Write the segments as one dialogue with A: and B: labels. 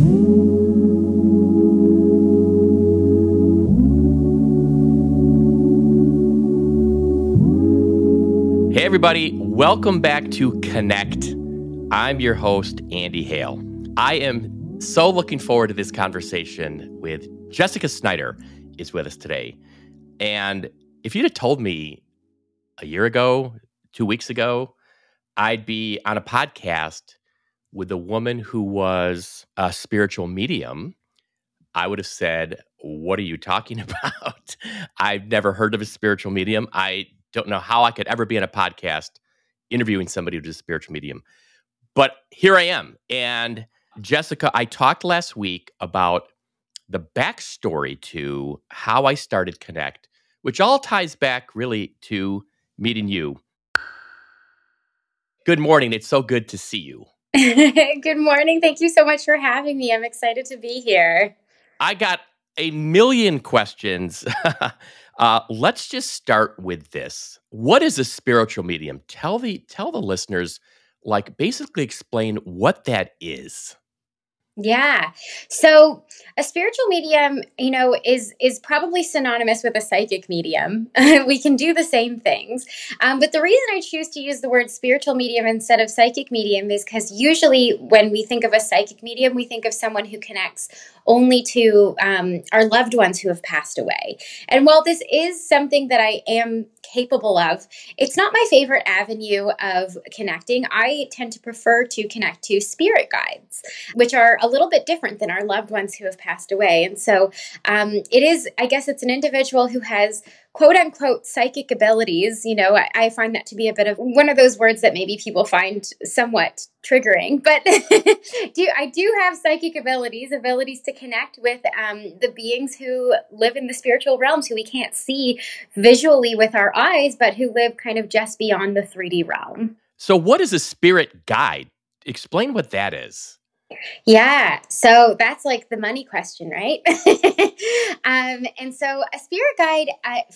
A: Hey, everybody, welcome back to Connect. I'm your host, Andy Hale. I am so looking forward to this conversation with Jessica Snider is with us today. And if you'd have told me a year ago, two weeks ago, I'd be on a podcast with a woman who was a spiritual medium, I would have said, What are you talking about? I've never heard of a spiritual medium. I don't know how I could ever be on a podcast interviewing somebody who's a spiritual medium. But here I am. And Jessica, I talked last week about the backstory to how I started Connect, which all ties back really to meeting you. Good morning. It's so good to see you.
B: good morning. Thank you so much for having me. I'm excited to be here.
A: I got a million questions Uh, let's just start with this. What is a spiritual medium? Tell the tell the listeners, like, basically explain what that is.
B: Yeah. So a spiritual medium, you know, is is probably synonymous with a psychic medium. we can do the same things. Um, but the reason I choose to use the word spiritual medium instead of psychic medium is because usually when we think of a psychic medium, we think of someone who connects only to um, our loved ones who have passed away. And while this is something that I am capable of, it's not my favorite avenue of connecting. I tend to prefer to connect to spirit guides, which are a little bit different than our loved ones who have passed away. And so um, it is, I guess, it's an individual who has quote unquote psychic abilities. You know, I, I, find that to be a bit of one of those words that maybe people find somewhat triggering. But do I do have psychic abilities, abilities to connect with um, the beings who live in the spiritual realms, who we can't see visually with our eyes, but who live kind of just beyond the 3D realm.
A: So, what is a spirit guide? Explain what that is.
B: Yeah, so that's like the money question, right? um, and so a spirit guide,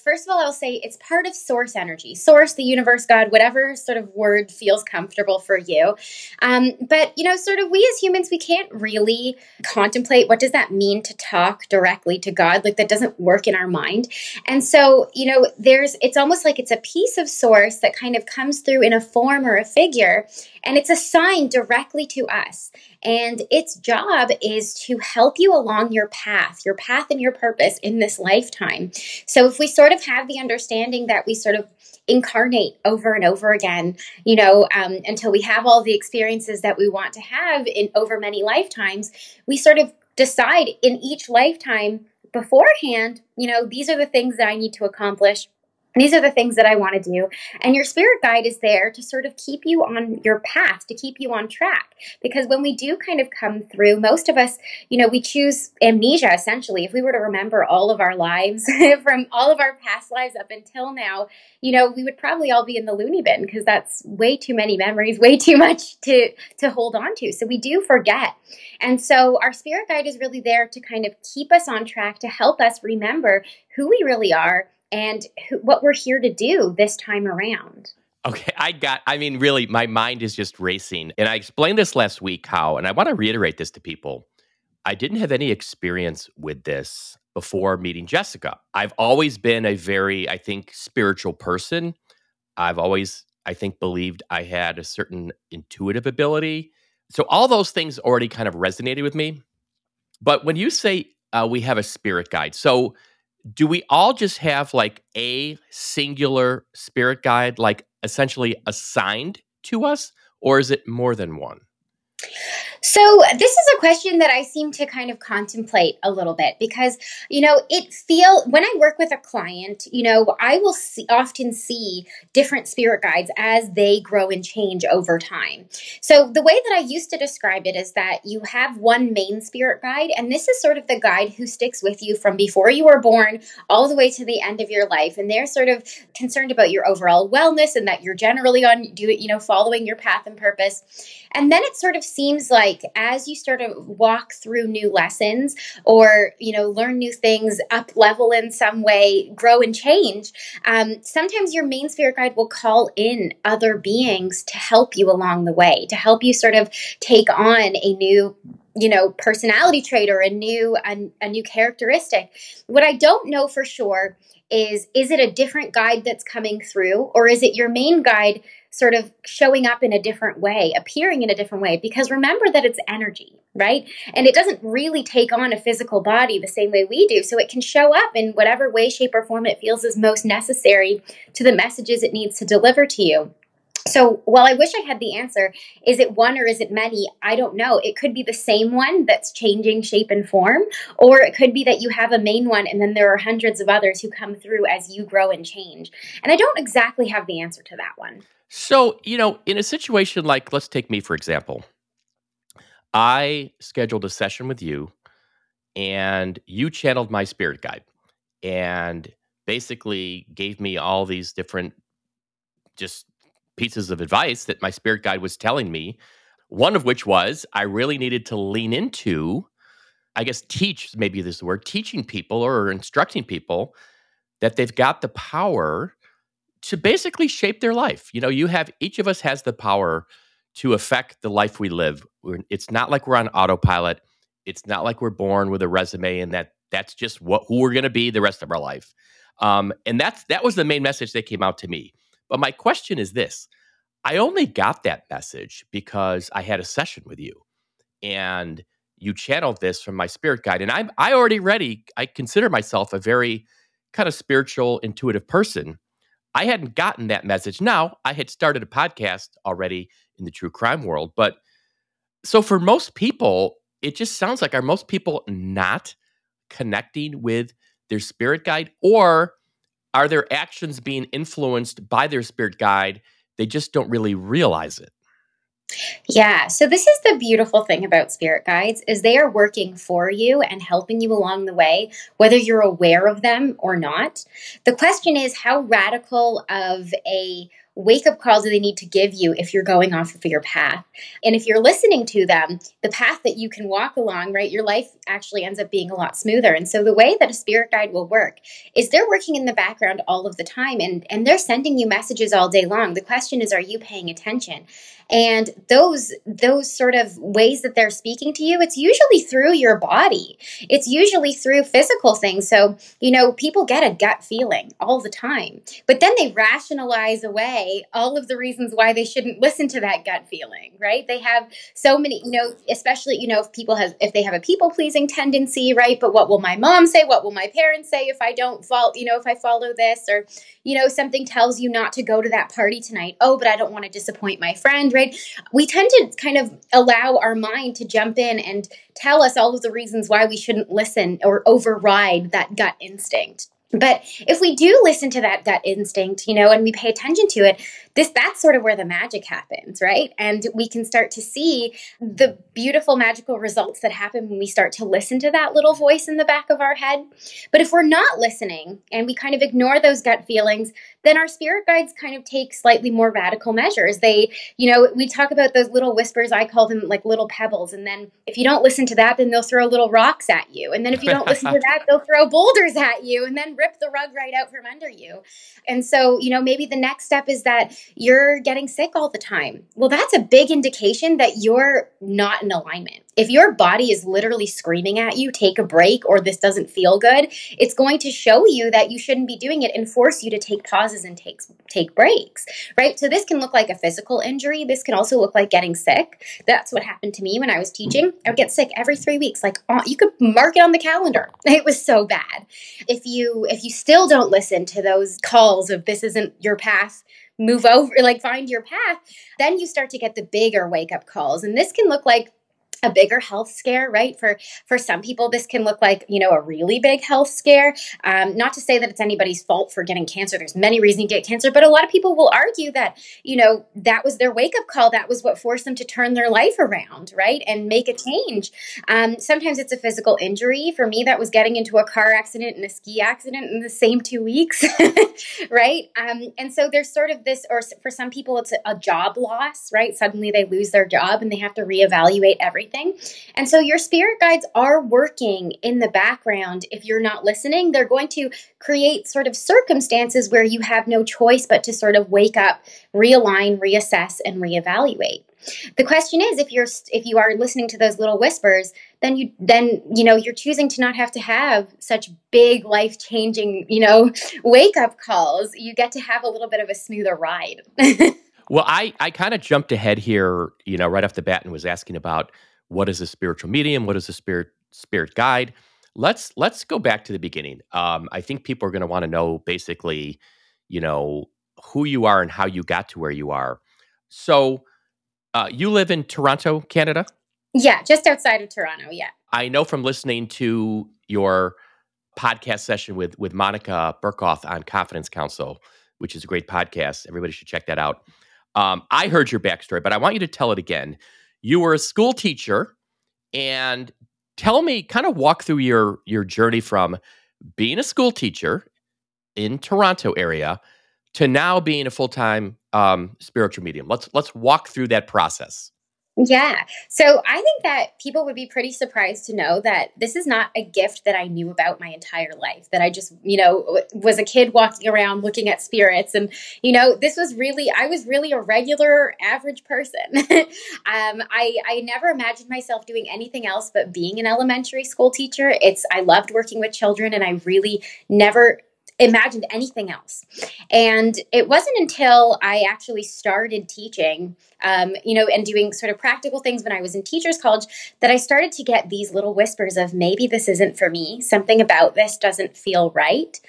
B: first of all, I'll say it's part of source energy, source, the universe, God, whatever sort of word feels comfortable for you. Um, but, you know, sort of we as humans, we can't really contemplate what does that mean to talk directly to God? Like that doesn't work in our mind. And so, you know, there's, it's almost like it's a piece of source that kind of comes through in a form or a figure, and it's assigned directly to us. And its job is to help you along your path, your path and your purpose in this lifetime. So if we sort of have the understanding that we sort of incarnate over and over again, you know, um, until we have all the experiences that we want to have in over many lifetimes, we sort of decide in each lifetime beforehand, you know, these are the things that I need to accomplish these are the things that I want to do. And your spirit guide is there to sort of keep you on your path, to keep you on track. Because when we do kind of come through, most of us, you know, we choose amnesia essentially. If we were to remember all of our lives from all of our past lives up until now, you know, we would probably all be in the loony bin because that's way too many memories, way too much to to hold on to. So we do forget. And so our spirit guide is really there to kind of keep us on track, to help us remember who we really are and who, what we're here to do this time around.
A: Okay, I got, I mean, really, my mind is just racing. And I explained this last week how, and I want to reiterate this to people. I didn't have any experience with this before meeting Jessica. I've always been a very, I think, spiritual person. I've always, I think, believed I had a certain intuitive ability. So all those things already kind of resonated with me. But when you say uh, we have a spirit guide, so do we all just have like a singular spirit guide, like essentially assigned to us, or is it more than one?
B: So, this is a question that I seem to kind of contemplate a little bit because, you know, it feel when I work with a client, you know, I will see, often see different spirit guides as they grow and change over time. So, the way that I used to describe it is that you have one main spirit guide, and this is sort of the guide who sticks with you from before you were born all the way to the end of your life, and they're sort of concerned about your overall wellness and that you're generally on do you know, following your path and purpose. And then it sort of seems like like as you start to walk through new lessons or you know learn new things up level in some way grow and change um, sometimes your main spirit guide will call in other beings to help you along the way to help you sort of take on a new you know personality trait or a new a, a new characteristic. What i don't know for sure is is it a different guide that's coming through or is it your main guide sort of showing up in a different way appearing in a different way? Because remember that it's energy right? And it doesn't really take on a physical body the same way we do. So it can show up in whatever way shape or form it feels is most necessary to the messages it needs to deliver to you so while I wish I had the answer, is it one or is it many? I don't know. It could be the same one that's changing shape and form, or it could be that you have a main one and then there are hundreds of others who come through as you grow and change. And I don't exactly have the answer to that one.
A: So, you know, in a situation like, let's take me for example, I scheduled a session with you and you channeled my spirit guide and basically gave me all these different just pieces of advice that my spirit guide was telling me. One of which was I really needed to lean into, I guess, teach, maybe this word, teaching people or instructing people that they've got the power to basically shape their life. You know, you have, each of us has the power to affect the life we live. It's not like we're on autopilot. It's not like we're born with a resume and that that's just what who we're going to be the rest of our life. Um, and that's that was the main message that came out to me. But my question is this I only got that message because I had a session with you and you channeled this from my spirit guide. And I'm I already ready. I consider myself a very kind of spiritual, intuitive person. I hadn't gotten that message. Now, I had started a podcast already in the true crime world. But so for most people, it just sounds like are most people not connecting with their spirit guide or are their actions being influenced by their spirit guide? They just don't really realize it.
B: Yeah, so this is the beautiful thing about spirit guides is they are working for you and helping you along the way whether you're aware of them or not. The question is how radical of a wake up call do they need to give you if you're going off of your path? And if you're listening to them, the path that you can walk along, right, your life actually ends up being a lot smoother. And so the way that a spirit guide will work is they're working in the background all of the time and, and they're sending you messages all day long. The question is, are you paying attention? And those those sort of ways that they're speaking to you it's usually through your body. It's usually through physical things. So you know people get a gut feeling all the time but then they rationalize away all of the reasons why they shouldn't listen to that gut feeling right? They have so many you know especially you know if people have if they have a people pleasing tendency right? But what will my mom say? What will my parents say if i don't follow you know if i follow this? Or you know something tells you not to go to that party tonight. Oh but i don't want to disappoint my friend right? We tend to kind of allow our mind to jump in and tell us all of the reasons why we shouldn't listen or override that gut instinct. But if we do listen to that gut instinct, you know, and we pay attention to it, this that's sort of where the magic happens, right? And we can start to see the beautiful magical results that happen when we start to listen to that little voice in the back of our head. But if we're not listening and we kind of ignore those gut feelings, then our spirit guides kind of take slightly more radical measures. They, you know, we talk about those little whispers, I call them like little pebbles. And then if you don't listen to that, then they'll throw little rocks at you. And then if you don't listen to that, they'll throw boulders at you and then rip the rug right out from under you. And so, you know, maybe the next step is that you're getting sick all the time. Well, that's a big indication that you're not in alignment. If your body is literally screaming at you, take a break, or this doesn't feel good, it's going to show you that you shouldn't be doing it and force you to take pauses and take, take breaks, right? So this can look like a physical injury. This can also look like getting sick. That's what happened to me when I was teaching. I would get sick every three weeks. Like uh, you could mark it on the calendar. It was so bad. If you if you still don't listen to those calls of this isn't your path, move over, like find your path, then you start to get the bigger wake up calls. And this can look like a bigger health scare right? For for some people this can look like you know a really big health scare. Um, not to say that it's anybody's fault for getting cancer. There's many reasons to get cancer but a lot of people will argue that you know that was their wake-up call. That was what forced them to turn their life around right? And make a change. Um, sometimes it's a physical injury. For me that was getting into a car accident and a ski accident in the same two weeks right? Um, and so there's sort of this or for some people it's a, a job loss right? Suddenly they lose their job and they have to reevaluate everything everything. And so your spirit guides are working in the background. If you're not listening, they're going to create sort of circumstances where you have no choice but to sort of wake up, realign, reassess, and reevaluate. The question is if you're if you are listening to those little whispers, then you then you know you're choosing to not have to have such big life-changing, you know, wake-up calls. You get to have a little bit of a smoother ride.
A: well, I I kind of jumped ahead here, you know, right off the bat and was asking about what is a spiritual medium, what is a spirit spirit guide. Let's let's go back to the beginning. Um, I think people are going to want to know basically, you know, who you are and how you got to where you are. So, uh, you live in Toronto, Canada?
B: Yeah, just outside of Toronto. Yeah.
A: I know from listening to your podcast session with with Monica Berkhoff on Confidence Council, which is a great podcast. Everybody should check that out. Um, I heard your backstory, but I want you to tell it again. You were a school teacher, and tell me, kind of walk through your your journey from being a school teacher in Toronto area to now being a full time um, spiritual medium. Let's let's walk through that process.
B: Yeah. So I think that people would be pretty surprised to know that this is not a gift that I knew about my entire life, that I just, you know, was a kid walking around looking at spirits. And, you know, this was really, I was really a regular, average person. um, I, I never imagined myself doing anything else but being an elementary school teacher. It's, I loved working with children and I really never imagined anything else. And it wasn't until I actually started teaching, um, you know, and doing sort of practical things when I was in teachers college that I started to get these little whispers of maybe this isn't for me. Something about this doesn't feel right.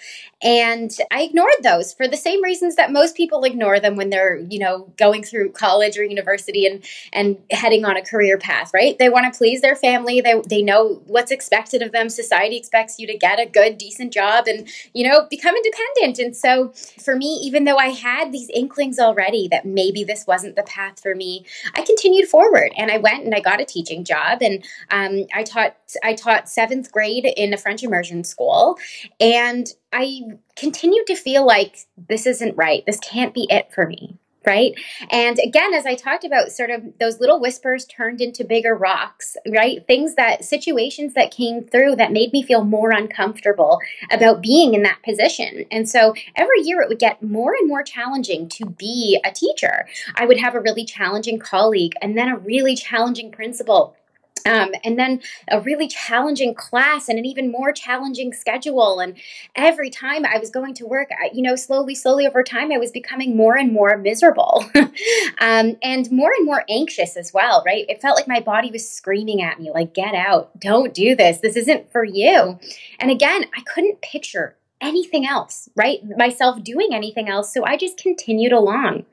B: And I ignored those for the same reasons that most people ignore them when they're, you know, going through college or university and and heading on a career path, right? They want to please their family. They they know what's expected of them. Society expects you to get a good, decent job and, you know, become independent. And so for me, even though I had these inklings already that maybe this wasn't the path for me, I continued forward and I went and I got a teaching job and um, I taught I taught seventh grade in a French immersion school and I continued to feel like this isn't right. This can't be it for me right? And again, as I talked about, sort of those little whispers turned into bigger rocks, right? Things that, situations that came through that made me feel more uncomfortable about being in that position. And so every year it would get more and more challenging to be a teacher. I would have a really challenging colleague and then a really challenging principal um, and then a really challenging class and an even more challenging schedule. And every time I was going to work, I, you know, slowly, slowly over time, I was becoming more and more miserable um, and more and more anxious as well, right? It felt like my body was screaming at me, like, get out, don't do this, this isn't for you. And again, I couldn't picture anything else, right? Myself doing anything else. So I just continued along.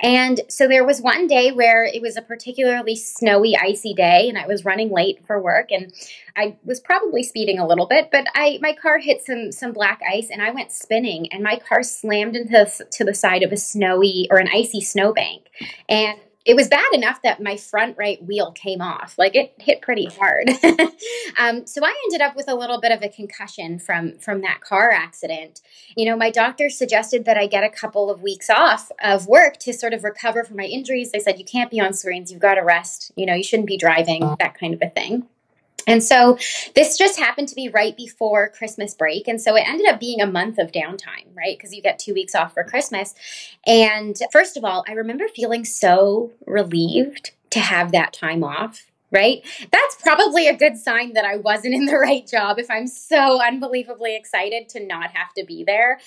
B: And so there was one day where it was a particularly snowy, icy day, and I was running late for work and I was probably speeding a little bit, but I my car hit some some black ice and I went spinning and my car slammed into the, to the side of a snowy or an icy snowbank. And it was bad enough that my front right wheel came off. Like it hit pretty hard. um, so I ended up with a little bit of a concussion from from that car accident. You know, my doctor suggested that I get a couple of weeks off of work to sort of recover from my injuries. They said you can't be on screens, you've got to rest. You know, you shouldn't be driving, that kind of a thing. And so this just happened to be right before Christmas break. And so it ended up being a month of downtime, right? Because you get two weeks off for Christmas. And first of all, I remember feeling so relieved to have that time off right? That's probably a good sign that I wasn't in the right job if I'm so unbelievably excited to not have to be there.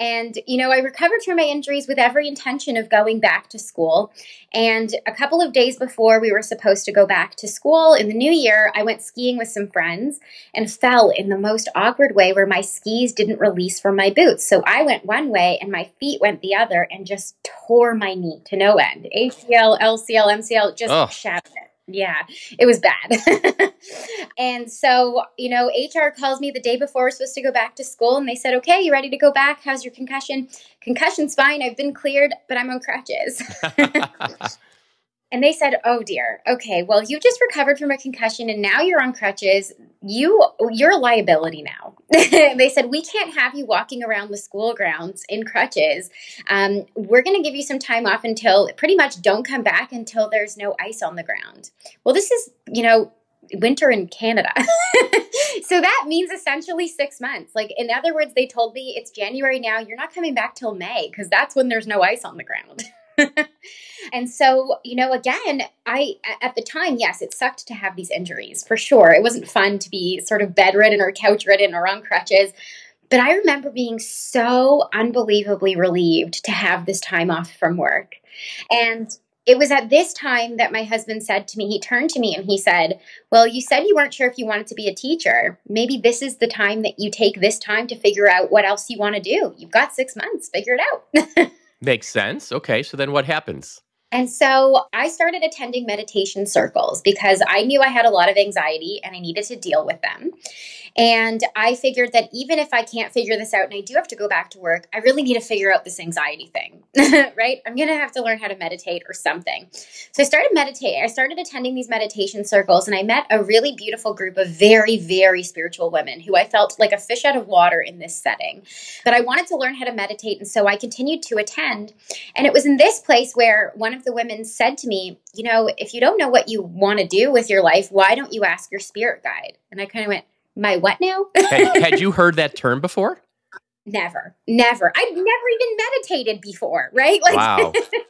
B: And, you know, I recovered from my injuries with every intention of going back to school. And a couple of days before we were supposed to go back to school in the new year, I went skiing with some friends and fell in the most awkward way where my skis didn't release from my boots. So I went one way and my feet went the other and just tore my knee to no end. ACL, LCL, MCL just oh. shattered it. Yeah, it was bad. and so, you know, HR calls me the day before we're supposed to go back to school and they said, okay, you ready to go back? How's your concussion? Concussion's fine. I've been cleared, but I'm on crutches. And they said, "Oh dear. Okay, well, you just recovered from a concussion and now you're on crutches. You you're a liability now." they said, "We can't have you walking around the school grounds in crutches. Um, we're going to give you some time off until pretty much don't come back until there's no ice on the ground." Well, this is, you know, winter in Canada. so that means essentially 6 months. Like in other words, they told me it's January now, you're not coming back till May because that's when there's no ice on the ground. and so, you know, again, I, at the time, yes, it sucked to have these injuries for sure. It wasn't fun to be sort of bedridden or couch ridden or on crutches. But I remember being so unbelievably relieved to have this time off from work. And it was at this time that my husband said to me, he turned to me and he said, Well, you said you weren't sure if you wanted to be a teacher. Maybe this is the time that you take this time to figure out what else you want to do. You've got six months, figure it out.
A: Makes sense. Okay. So then what happens?
B: And so I started attending meditation circles because I knew I had a lot of anxiety and I needed to deal with them. And I figured that even if I can't figure this out and I do have to go back to work, I really need to figure out this anxiety thing, right? I'm going to have to learn how to meditate or something. So I started meditating. I started attending these meditation circles and I met a really beautiful group of very, very spiritual women who I felt like a fish out of water in this setting. But I wanted to learn how to meditate. And so I continued to attend. And it was in this place where one of the women said to me, You know, if you don't know what you want to do with your life, why don't you ask your spirit guide? And I kind of went, my what now?
A: had, had you heard that term before?
B: Never, never. I'd never even meditated before, right?
A: Like, wow.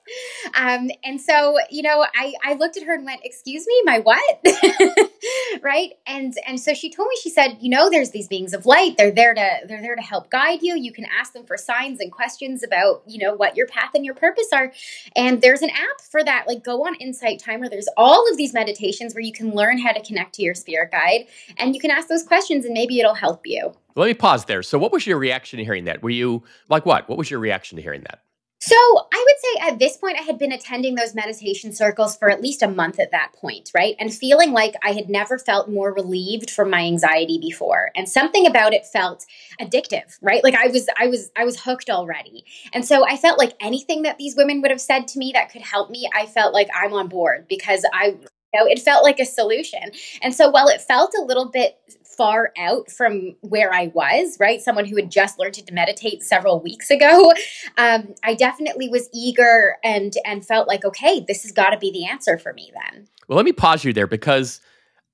B: um, and so you know, I I looked at her and went, "Excuse me, my what?" right? And and so she told me, she said, "You know, there's these beings of light. They're there to they're there to help guide you. You can ask them for signs and questions about you know what your path and your purpose are. And there's an app for that. Like, go on Insight Timer. There's all of these meditations where you can learn how to connect to your spirit guide, and you can ask those questions, and maybe it'll help you."
A: Let me pause there. So, what was your reaction to hearing that? Were you like what? What was your reaction to hearing that?
B: So, I would say at this point, I had been attending those meditation circles for at least a month at that point, right? And feeling like I had never felt more relieved from my anxiety before. And something about it felt addictive, right? Like I was, I was, I was hooked already. And so I felt like anything that these women would have said to me that could help me, I felt like I'm on board because I, you know, it felt like a solution. And so while it felt a little bit far out from where I was, right? Someone who had just learned to meditate several weeks ago. Um, I definitely was eager and and felt like, okay, this has got to be the answer for me then.
A: Well, let me pause you there because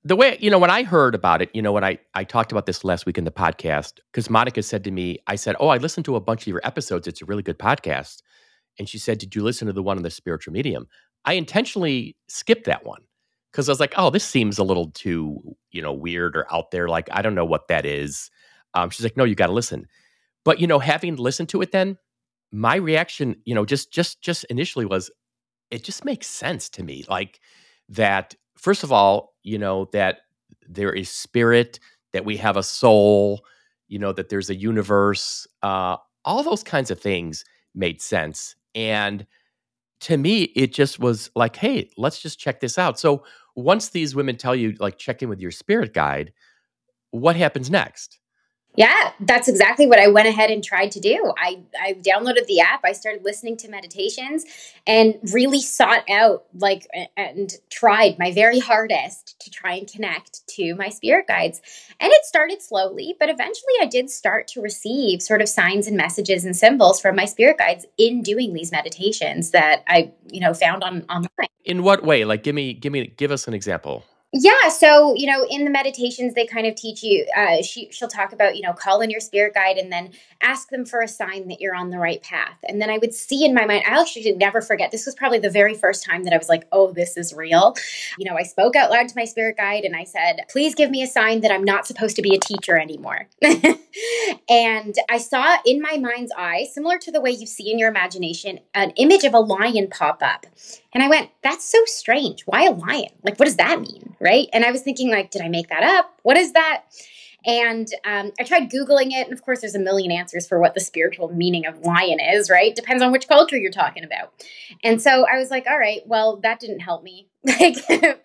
A: the way you know when I heard about it, you know when I I talked about this last week in the podcast because Monica said to me, I said, "Oh, I listened to a bunch of your episodes. It's a really good podcast." And she said, "Did you listen to the one on the spiritual medium?" I intentionally skipped that one because I was like, oh, this seems a little too, you know, weird or out there. Like, I don't know what that is. Um, she's like, no, you got to listen. But you know, having listened to it, then my reaction, you know, just just just initially was, it just makes sense to me. Like that. First of all, you know that there is spirit, that we have a soul, you know that there's a universe. Uh, all those kinds of things made sense, and to me, it just was like, hey, let's just check this out. So once these women tell you, like, check in with your spirit guide, what happens next?
B: Yeah, that's exactly what I went ahead and tried to do. I, I downloaded the app, I started listening to meditations and really sought out like and tried my very hardest to try and connect to my spirit guides. And it started slowly, but eventually I did start to receive sort of signs and messages and symbols from my spirit guides in doing these meditations that I, you know, found on online.
A: In what way? Like give me give me give us an example.
B: Yeah, so you know, in the meditations, they kind of teach you. Uh, she she'll talk about you know, call in your spirit guide, and then ask them for a sign that you're on the right path. And then I would see in my mind, I actually never forget. This was probably the very first time that I was like, oh, this is real. You know, I spoke out loud to my spirit guide, and I said, please give me a sign that I'm not supposed to be a teacher anymore. and I saw in my mind's eye, similar to the way you see in your imagination, an image of a lion pop up. And I went, that's so strange. Why a lion? Like, what does that mean? Right. And I was thinking, like, did I make that up? What is that? And um, I tried Googling it. And of course, there's a million answers for what the spiritual meaning of lion is, right? Depends on which culture you're talking about. And so I was like, all right, well, that didn't help me. Like,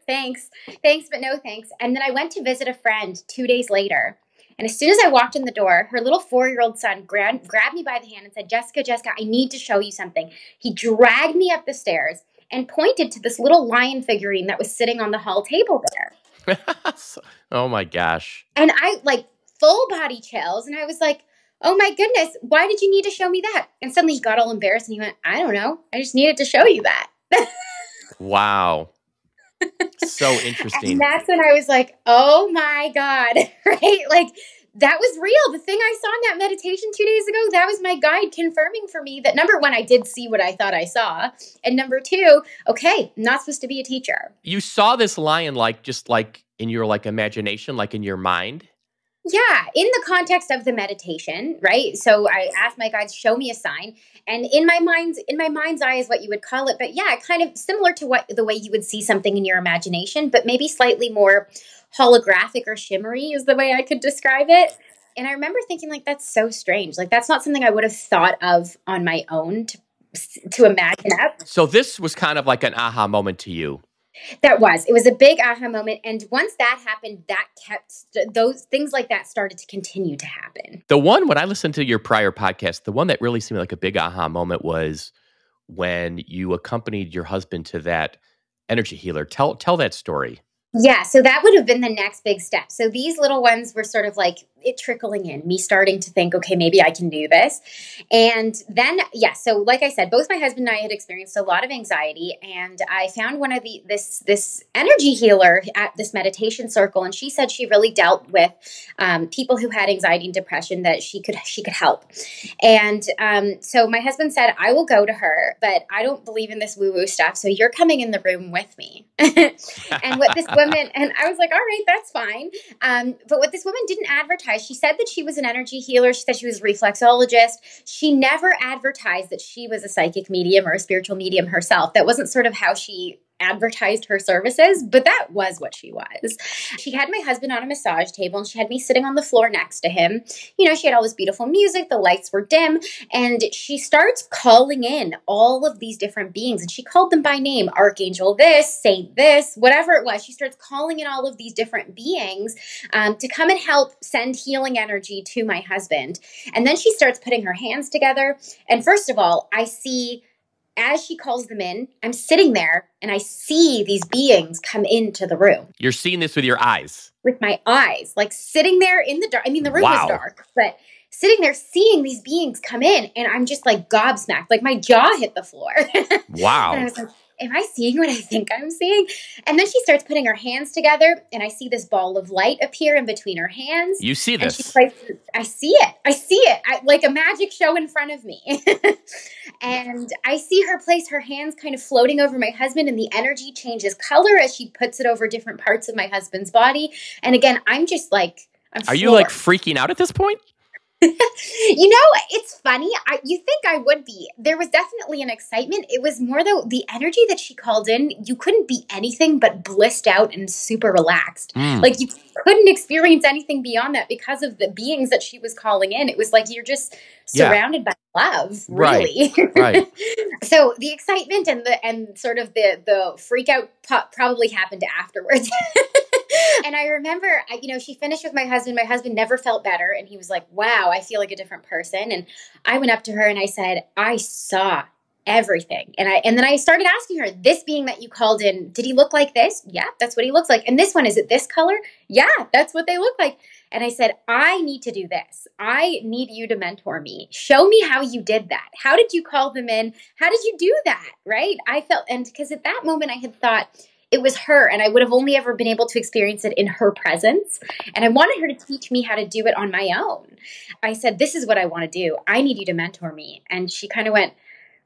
B: thanks, thanks, but no thanks. And then I went to visit a friend two days later. And as soon as I walked in the door, her little four year old son grabbed, grabbed me by the hand and said, Jessica, Jessica, I need to show you something. He dragged me up the stairs and pointed to this little lion figurine that was sitting on the hall table there.
A: oh my gosh.
B: And I like full body chills. And I was like, oh my goodness, why did you need to show me that? And suddenly he got all embarrassed and he went, I don't know. I just needed to show you that.
A: wow. So interesting.
B: and that's when I was like, oh my God, right? Like, that was real. The thing I saw in that meditation two days ago, that was my guide confirming for me that number one, I did see what I thought I saw. And number two, okay, I'm not supposed to be a teacher.
A: You saw this lion like just like in your like imagination, like in your mind?
B: Yeah, in the context of the meditation, right? So I asked my guides, show me a sign. And in my mind's in my mind's eye is what you would call it. But yeah, kind of similar to what the way you would see something in your imagination, but maybe slightly more holographic or shimmery is the way I could describe it. And I remember thinking like that's so strange. Like that's not something I would have thought of on my own to to imagine that.
A: So this was kind of like an aha moment to you.
B: That was. It was a big aha moment. And once that happened, that kept those things like that started to continue to happen.
A: The one, when I listened to your prior podcast, the one that really seemed like a big aha moment was when you accompanied your husband to that energy healer. Tell tell that story.
B: Yeah, so that would have been the next big step. So these little ones were sort of like it trickling in, me starting to think, okay, maybe I can do this. And then, yeah, so like I said, both my husband and I had experienced a lot of anxiety, and I found one of the this this energy healer at this meditation circle, and she said she really dealt with um, people who had anxiety and depression that she could she could help. And um, so my husband said, I will go to her, but I don't believe in this woo woo stuff, so you're coming in the room with me. and what this woman and I was like, all right, that's fine. Um, but what this woman didn't advertise, she said that she was an energy healer. She said she was a reflexologist. She never advertised that she was a psychic medium or a spiritual medium herself. That wasn't sort of how she advertised her services, but that was what she was. She had my husband on a massage table and she had me sitting on the floor next to him. You know, she had all this beautiful music, the lights were dim, and she starts calling in all of these different beings and she called them by name Archangel this, Saint this, whatever it was. She starts calling in all of these different beings um, to come and help send healing energy to my husband. And then she starts putting her hands together. And first of all, I see as she calls them in, I'm sitting there and I see these beings come into the room.
A: You're seeing this with your eyes.
B: With my eyes, like sitting there in the dark. I mean, the room wow. was dark, but sitting there seeing these beings come in, and I'm just like gobsmacked. Like my jaw hit the floor.
A: wow.
B: and I was like, am I seeing what I think I'm seeing? And then she starts putting her hands together, and I see this ball of light appear in between her hands.
A: You see this?
B: Places, I see it. I see it. I, like a magic show in front of me. and I see her place her hands kind of floating over my husband, and the energy changes color as she puts it over different parts of my husband's body. And again, I'm just like, I'm
A: Are floored. you like freaking out at this point?
B: you know, it's funny. I, you think I would be. There was definitely an excitement. It was more though the energy that she called in. You couldn't be anything but blissed out and super relaxed. Mm. Like you couldn't experience anything beyond that because of the beings that she was calling in. It was like you're just surrounded yeah. by love, really.
A: Right. right.
B: so the excitement and the and sort of the the freak out probably happened afterwards. and I remember, I, you know, she finished with my husband. My husband never felt better. And he was like, wow, I feel like a different person. And I went up to her and I said, I saw everything. And I and then I started asking her, this being that you called in, did he look like this? Yeah, that's what he looks like. And this one, is it this color? Yeah, that's what they look like. And I said, I need to do this. I need you to mentor me. Show me how you did that. How did you call them in? How did you do that? Right? I felt and because at that moment I had thought it was her and i would have only ever been able to experience it in her presence. And i wanted her to teach me how to do it on my own. I said this is what i want to do. I need you to mentor me. And she kind of went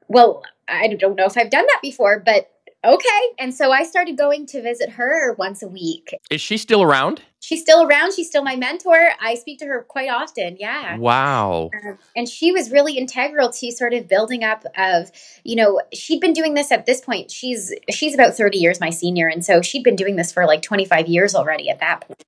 B: well i don't know if i've done that before but okay. And so I started going to visit her once a week.
A: Is she still around?
B: She's still around. She's still my mentor. I speak to her quite often. Yeah.
A: Wow.
B: Um, and she was really integral to sort of building up of, you know, she'd been doing this at this point. She's she's about 30 years my senior and so she'd been doing this for like 25 years already at that point.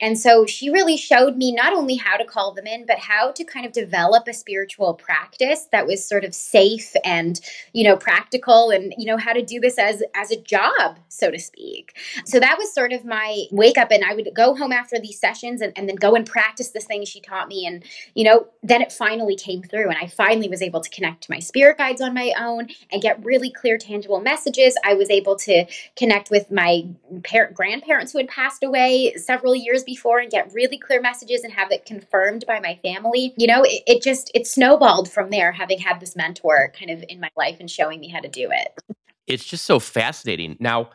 B: And so she really showed me not only how to call them in, but how to kind of develop a spiritual practice that was sort of safe and, you know, practical and, you know, how to do this as as a job, so to speak. So that was sort of my wake up and I would go home after these sessions and, and then go and practice this thing she taught me. And, you know, then it finally came through and I finally was able to connect to my spirit guides on my own and get really clear, tangible messages. I was able to connect with my parent grandparents who had passed away several years before and get really clear messages and have it confirmed by my family. You know, it, it just it snowballed from there having had this mentor kind of in my life and showing me how to do it.
A: It's just so fascinating. Now,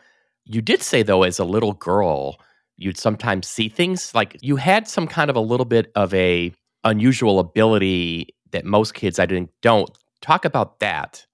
A: you did say though as a little girl, you'd sometimes see things like you had some kind of a little bit of a unusual ability that most kids I think don't. Talk about that.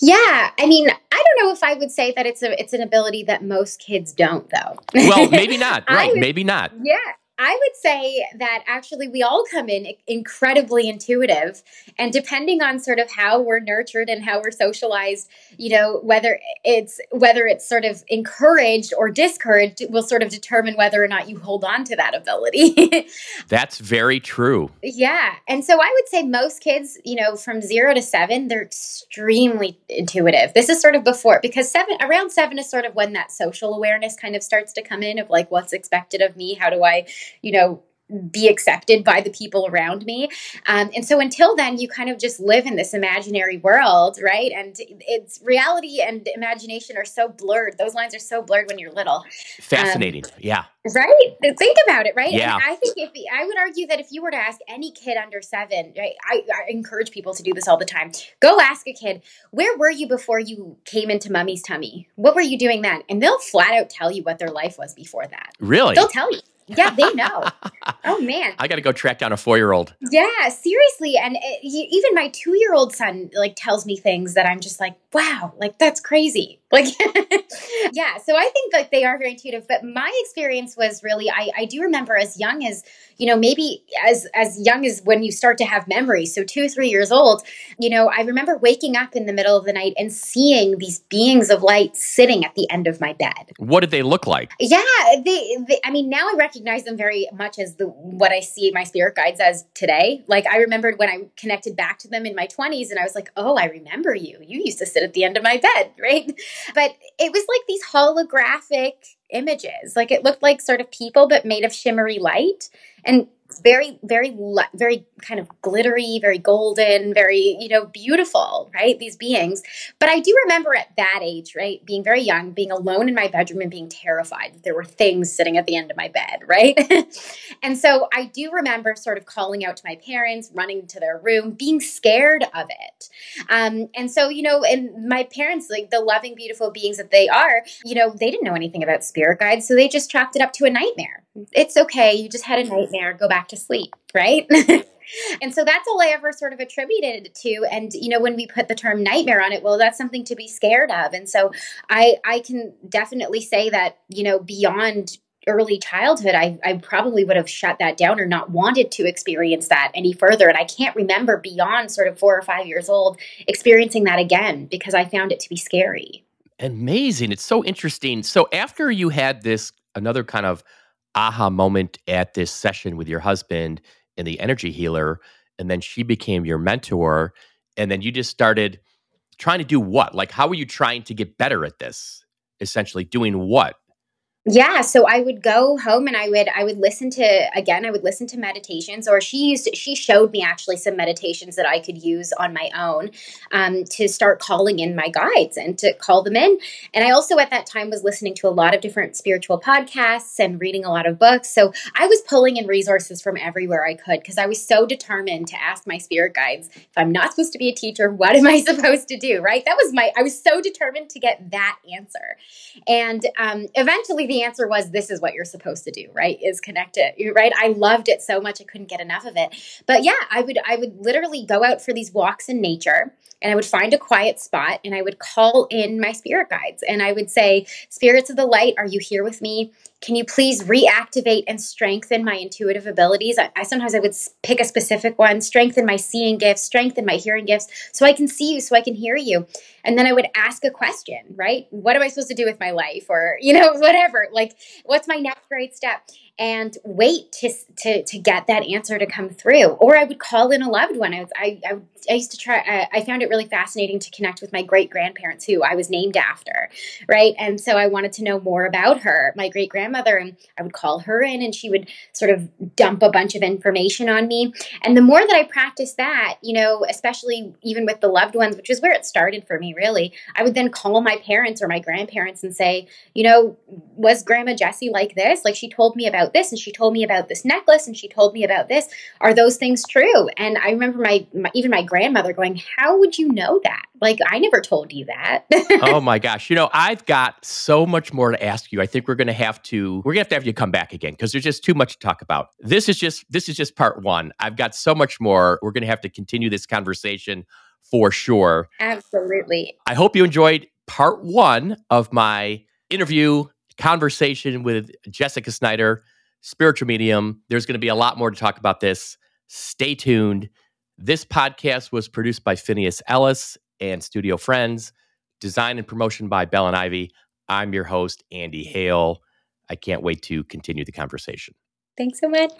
B: Yeah, I mean, I don't know if I would say that it's a it's an ability that most kids don't though.
A: well, maybe not. Right, would, maybe not.
B: Yeah. I would say that actually we all come in incredibly intuitive. And depending on sort of how we're nurtured and how we're socialized, you know, whether it's whether it's sort of encouraged or discouraged will sort of determine whether or not you hold on to that ability.
A: That's very true.
B: Yeah. And so I would say most kids, you know, from zero to seven, they're extremely intuitive. This is sort of before because seven around seven is sort of when that social awareness kind of starts to come in of like what's expected of me, how do I you know, be accepted by the people around me. Um, and so until then, you kind of just live in this imaginary world, right? And it's reality and imagination are so blurred. Those lines are so blurred when you're little.
A: Fascinating. Um, yeah.
B: Right. Think about it, right?
A: Yeah.
B: And I think if I would argue that if you were to ask any kid under seven, right, I, I encourage people to do this all the time. Go ask a kid, where were you before you came into mummy's tummy? What were you doing then? And they'll flat out tell you what their life was before that.
A: Really?
B: They'll tell you. Yeah, they know. oh man,
A: I got to go track down a four-year-old.
B: Yeah, seriously, and eh, it, even my two-year-old son like tells me things that I'm just like, wow, like that's crazy. Like, yeah. So I think that they are very intuitive. But my experience was really, I, I do remember as young as you know, maybe as as young as when you start to have memories. So two, or three years old, you know, I remember waking up in the middle of the night and seeing these beings of light sitting at the end of my bed.
A: What did they look like?
B: Yeah, they, they I mean, now I recognize them very much as the what I see my spirit guides as today. Like I remembered when I connected back to them in my 20s and I was like, "Oh, I remember you. You used to sit at the end of my bed, right?" But it was like these holographic images. Like it looked like sort of people, but made of shimmery light. And very very very kind of glittery very golden very you know beautiful right these beings. But i do remember at that age right being very young being alone in my bedroom and being terrified that there were things sitting at the end of my bed right? And so i do remember sort of calling out to my parents running to their room being scared of it. Um, and so you know and my parents like the loving beautiful beings that they are you know they didn't know anything about spirit guides so they just chalked it up to a nightmare it's okay you just had a nightmare go back to sleep, right? and so that's all I ever sort of attributed it to. And you know, when we put the term nightmare on it, well, that's something to be scared of. And so I I can definitely say that you know beyond early childhood, I, I probably would have shut that down or not wanted to experience that any further. And I can't remember beyond sort of four or five years old experiencing that again because I found it to be scary.
A: Amazing. It's so interesting. So after you had this another kind of aha moment at this session with your husband and the energy healer and then she became your mentor and then you just started trying to do what? Like how were you trying to get better at this? Essentially doing what
B: yeah so i would go home and i would i would listen to again i would listen to meditations or she used she showed me actually some meditations that i could use on my own um, to start calling in my guides and to call them in. And i also at that time was listening to a lot of different spiritual podcasts and reading a lot of books. So i was pulling in resources from everywhere i could because i was so determined to ask my spirit guides if i'm not supposed to be a teacher what am i supposed to do? Right? That was my i was so determined to get that answer. And um, eventually the answer was this is what you're supposed to do, right? Is connect it, right? I loved it so much I couldn't get enough of it. But yeah, I would I would literally go out for these walks in nature and I would find a quiet spot and I would call in my spirit guides and I would say, "Spirits of the light, are you here with me? Can you please reactivate and strengthen my intuitive abilities? I, I, sometimes I would pick a specific one, strengthen my seeing gifts, strengthen my hearing gifts, so I can see you, so I can hear you. And then I would ask a question, right? What am I supposed to do with my life, or you know, whatever. Like, what's my next great step? And wait to, to, to get that answer to come through. Or I would call in a loved one. I, was, I, I, I used to try, I, I found it really fascinating to connect with my great grandparents who I was named after, right? And so I wanted to know more about her, my great grandmother, and I would call her in and she would sort of dump a bunch of information on me. And the more that I practiced that, you know, especially even with the loved ones, which is where it started for me, really, I would then call my parents or my grandparents and say, you know, was Grandma Jessie like this? Like she told me about this and she told me about this necklace and she told me about this. Are those things true? And I remember my, my even my grandmother going, How would you know that? Like, I never told you that.
A: oh my gosh. You know, I've got so much more to ask you. I think we're going to have to, we're going to have to have you come back again because there's just too much to talk about. This is just, this is just part one. I've got so much more. We're going to have to continue this conversation for sure.
B: Absolutely.
A: I hope you enjoyed part one of my interview conversation with Jessica Snider, spiritual medium. There's going to be a lot more to talk about this. Stay tuned. This podcast was produced by Phineas Ellis and Studio Friends, design and promotion by Bell and Ivy. I'm your host, Andy Hale. I can't wait to continue the conversation.
B: Thanks so much.